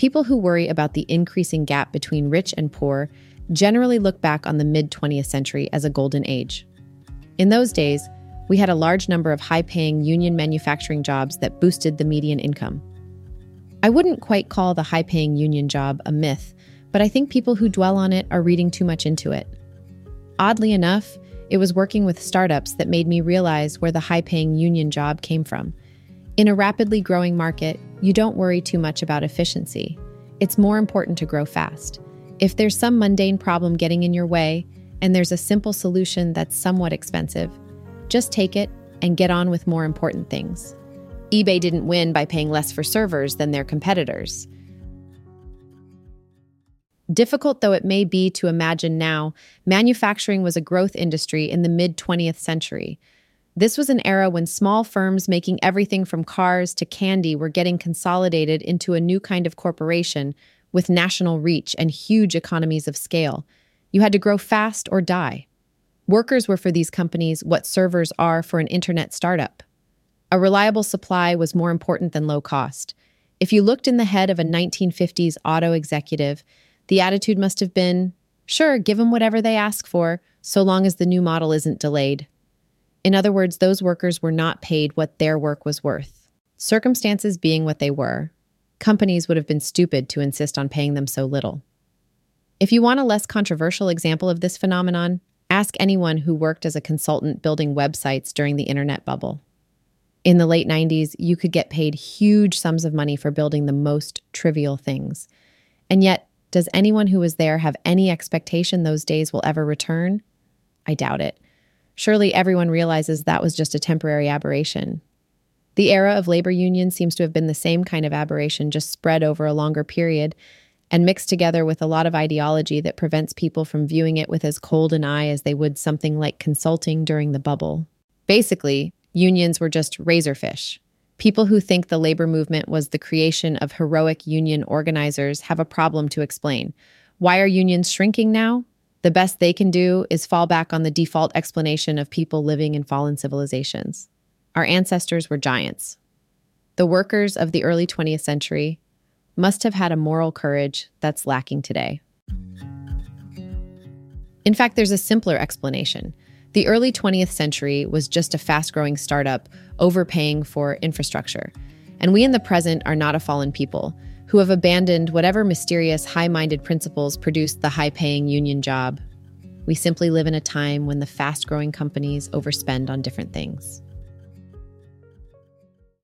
People who worry about the increasing gap between rich and poor generally look back on the mid 20th century as a golden age. In those days, we had a large number of high paying union manufacturing jobs that boosted the median income. I wouldn't quite call the high paying union job a myth, but I think people who dwell on it are reading too much into it. Oddly enough, it was working with startups that made me realize where the high paying union job came from. In a rapidly growing market, you don't worry too much about efficiency. It's more important to grow fast. If there's some mundane problem getting in your way, and there's a simple solution that's somewhat expensive, just take it and get on with more important things. eBay didn't win by paying less for servers than their competitors. Difficult though it may be to imagine now, manufacturing was a growth industry in the mid 20th century. This was an era when small firms making everything from cars to candy were getting consolidated into a new kind of corporation with national reach and huge economies of scale. You had to grow fast or die. Workers were for these companies what servers are for an internet startup. A reliable supply was more important than low cost. If you looked in the head of a 1950s auto executive, the attitude must have been sure, give them whatever they ask for, so long as the new model isn't delayed. In other words, those workers were not paid what their work was worth. Circumstances being what they were, companies would have been stupid to insist on paying them so little. If you want a less controversial example of this phenomenon, ask anyone who worked as a consultant building websites during the internet bubble. In the late 90s, you could get paid huge sums of money for building the most trivial things. And yet, does anyone who was there have any expectation those days will ever return? I doubt it. Surely everyone realizes that was just a temporary aberration. The era of labor unions seems to have been the same kind of aberration, just spread over a longer period and mixed together with a lot of ideology that prevents people from viewing it with as cold an eye as they would something like consulting during the bubble. Basically, unions were just Razorfish. People who think the labor movement was the creation of heroic union organizers have a problem to explain. Why are unions shrinking now? The best they can do is fall back on the default explanation of people living in fallen civilizations. Our ancestors were giants. The workers of the early 20th century must have had a moral courage that's lacking today. In fact, there's a simpler explanation. The early 20th century was just a fast growing startup overpaying for infrastructure. And we in the present are not a fallen people who have abandoned whatever mysterious high minded principles produced the high paying union job. We simply live in a time when the fast growing companies overspend on different things.